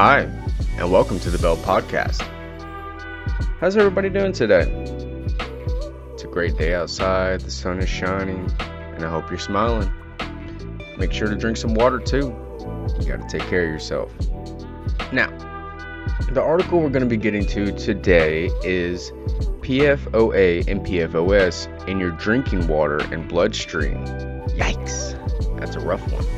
Hi, and welcome to the Bell Podcast. How's everybody doing today? It's a great day outside, the sun is shining, and I hope you're smiling. Make sure to drink some water too. You got to take care of yourself. Now, the article we're going to be getting to today is PFOA and PFOS in your drinking water and bloodstream. Yikes, that's a rough one.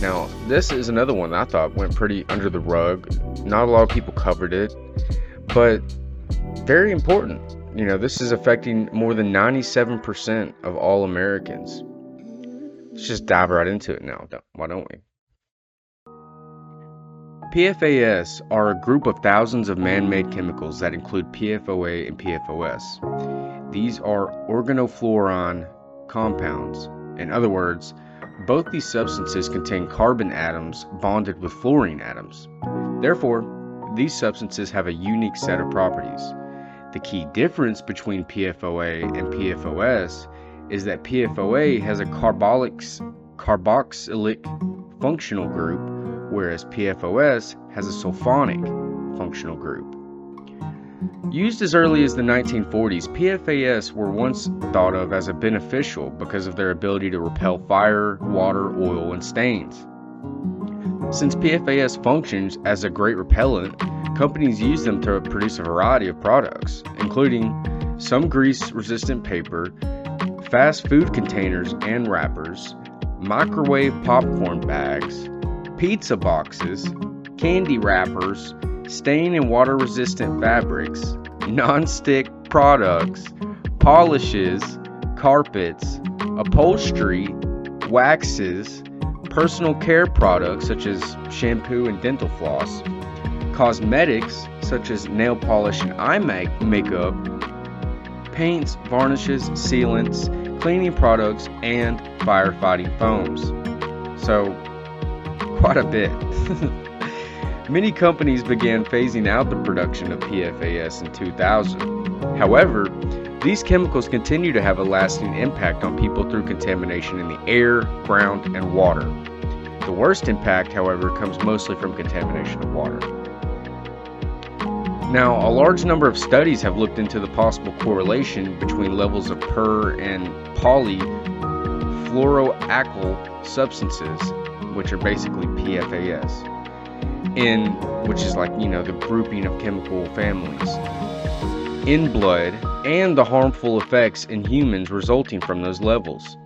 Now, this is another one I thought went pretty under the rug. Not a lot of people covered it, but very important. You know, this is affecting more than 97% of all Americans. Let's just dive right into it now. Why don't we? PFAS are a group of thousands of man made chemicals that include PFOA and PFOS. These are organofluorine compounds. In other words, both these substances contain carbon atoms bonded with fluorine atoms. Therefore, these substances have a unique set of properties. The key difference between PFOA and PFOS is that PFOA has a carboxylic functional group, whereas PFOS has a sulfonic functional group. Used as early as the 1940s, PFAS were once thought of as a beneficial because of their ability to repel fire, water, oil, and stains. Since PFAS functions as a great repellent, companies use them to produce a variety of products, including some grease resistant paper, fast food containers and wrappers, microwave popcorn bags, pizza boxes, candy wrappers, stain and water resistant fabrics, non-stick products, polishes, carpets, upholstery, waxes, personal care products such as shampoo and dental floss, cosmetics such as nail polish and eye make- makeup, paints, varnishes, sealants, cleaning products, and firefighting foams. So, quite a bit. Many companies began phasing out the production of PFAS in 2000. However, these chemicals continue to have a lasting impact on people through contamination in the air, ground, and water. The worst impact, however, comes mostly from contamination of water. Now, a large number of studies have looked into the possible correlation between levels of per and polyfluoroalkyl substances, which are basically PFAS in which is like you know the grouping of chemical families in blood and the harmful effects in humans resulting from those levels.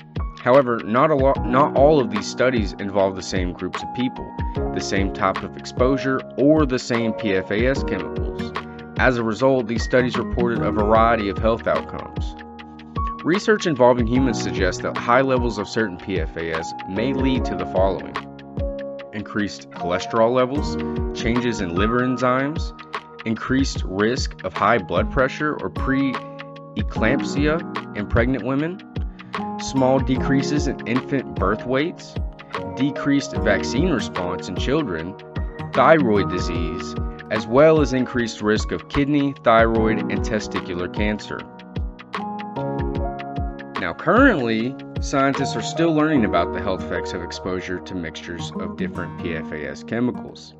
However, not a lot, not all of these studies involve the same groups of people, the same type of exposure, or the same PFAS chemicals. As a result, these studies reported a variety of health outcomes. Research involving humans suggests that high levels of certain PFAS may lead to the following increased cholesterol levels, changes in liver enzymes, increased risk of high blood pressure or pre-eclampsia in pregnant women, small decreases in infant birth weights, decreased vaccine response in children, thyroid disease, as well as increased risk of kidney, thyroid, and testicular cancer. Now, currently, scientists are still learning about the health effects of exposure to mixtures of different PFAS chemicals.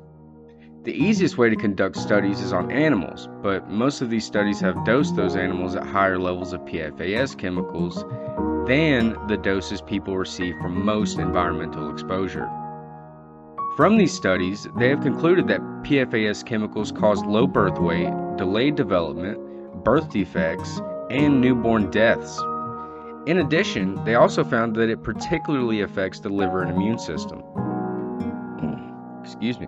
The easiest way to conduct studies is on animals, but most of these studies have dosed those animals at higher levels of PFAS chemicals than the doses people receive from most environmental exposure. From these studies, they have concluded that PFAS chemicals cause low birth weight, delayed development, birth defects, and newborn deaths in addition, they also found that it particularly affects the liver and immune system. Hmm, excuse me.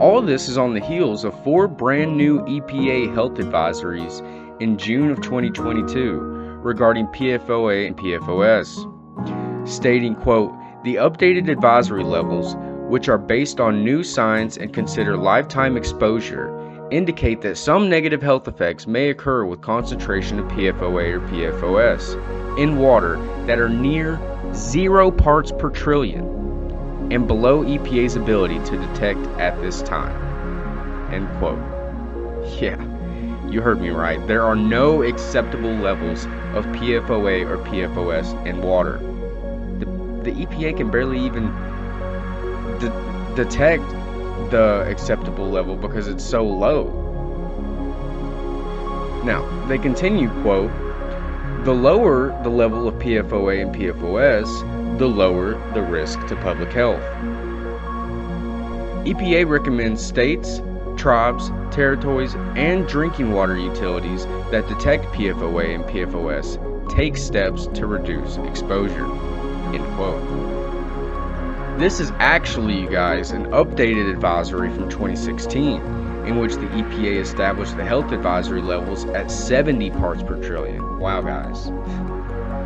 All this is on the heels of four brand new EPA health advisories in June of 2022 regarding PFOA and PFOS, stating, quote, the updated advisory levels, which are based on new science and consider lifetime exposure, indicate that some negative health effects may occur with concentration of PFOA or PFOS in water that are near zero parts per trillion and below EPA's ability to detect at this time. End quote. Yeah, you heard me right. There are no acceptable levels of PFOA or PFOS in water. The, the EPA can barely even de- detect the acceptable level because it's so low. Now, they continue, quote, the lower the level of PFOA and PFOS, the lower the risk to public health. EPA recommends states, tribes, territories, and drinking water utilities that detect PFOA and PFOS take steps to reduce exposure. End quote. This is actually, you guys, an updated advisory from 2016 in which the EPA established the health advisory levels at 70 parts per trillion. Wow, guys.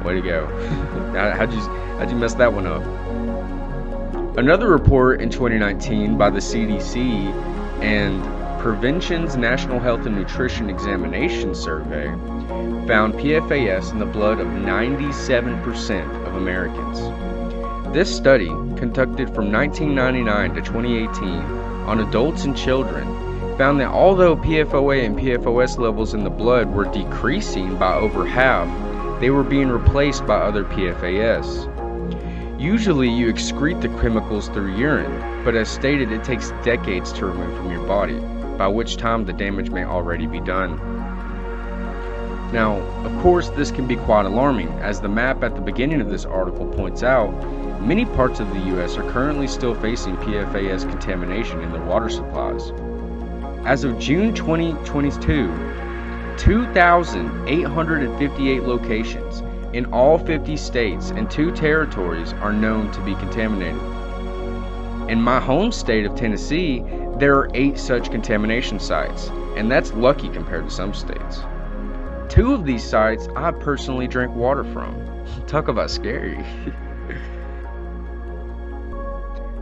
Way to go. how'd, you, how'd you mess that one up? Another report in 2019 by the CDC and Prevention's National Health and Nutrition Examination Survey found PFAS in the blood of 97% of Americans. This study, conducted from 1999 to 2018 on adults and children, found that although PFOA and PFOS levels in the blood were decreasing by over half, they were being replaced by other PFAS. Usually, you excrete the chemicals through urine, but as stated, it takes decades to remove from your body, by which time the damage may already be done. Now, of course, this can be quite alarming, as the map at the beginning of this article points out, many parts of the U.S. are currently still facing PFAS contamination in their water supplies. As of June 2022, 2,858 locations in all 50 states and two territories are known to be contaminated. In my home state of Tennessee, there are eight such contamination sites, and that's lucky compared to some states. Two of these sites I personally drink water from. Talk about scary.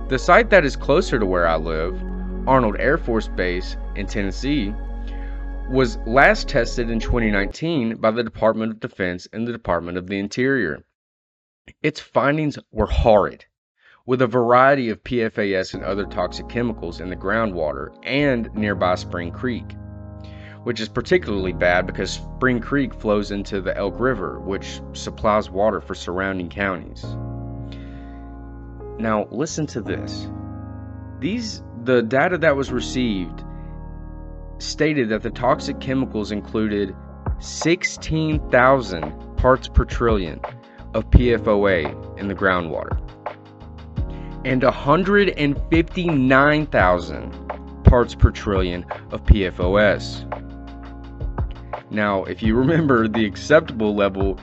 the site that is closer to where I live Arnold Air Force Base in Tennessee, was last tested in 2019 by the Department of Defense and the Department of the Interior. Its findings were horrid, with a variety of PFAS and other toxic chemicals in the groundwater and nearby Spring Creek, which is particularly bad because Spring Creek flows into the Elk River, which supplies water for surrounding counties. Now, listen to this. These the data that was received stated that the toxic chemicals included 16,000 parts per trillion of PFOA in the groundwater and 159,000 parts per trillion of PFOS. Now, if you remember, the acceptable level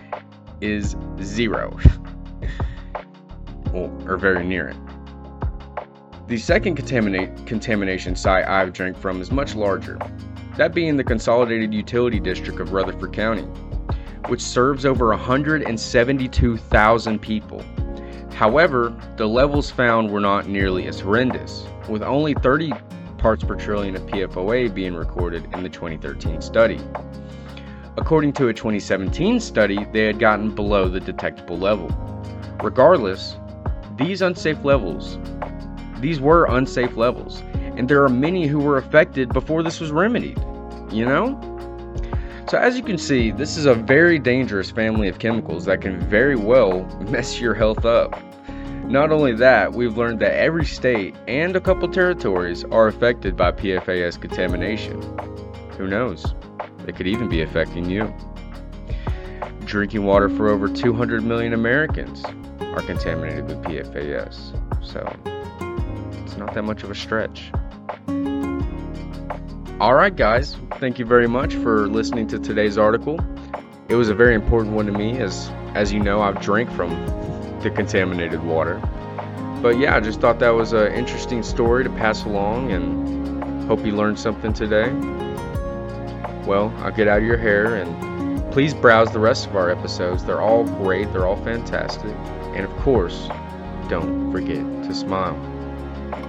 is zero, or very near it. The second contaminate, contamination site I've drank from is much larger, that being the Consolidated Utility District of Rutherford County, which serves over 172,000 people. However, the levels found were not nearly as horrendous, with only 30 parts per trillion of PFOA being recorded in the 2013 study. According to a 2017 study, they had gotten below the detectable level. Regardless, these unsafe levels these were unsafe levels, and there are many who were affected before this was remedied, you know? So, as you can see, this is a very dangerous family of chemicals that can very well mess your health up. Not only that, we've learned that every state and a couple territories are affected by PFAS contamination. Who knows? It could even be affecting you. Drinking water for over 200 million Americans are contaminated with PFAS. So, it's not that much of a stretch. All right, guys, thank you very much for listening to today's article. It was a very important one to me, as as you know, I've drank from the contaminated water. But yeah, I just thought that was an interesting story to pass along, and hope you learned something today. Well, I'll get out of your hair, and please browse the rest of our episodes. They're all great, they're all fantastic, and of course, don't forget to smile.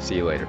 See you later.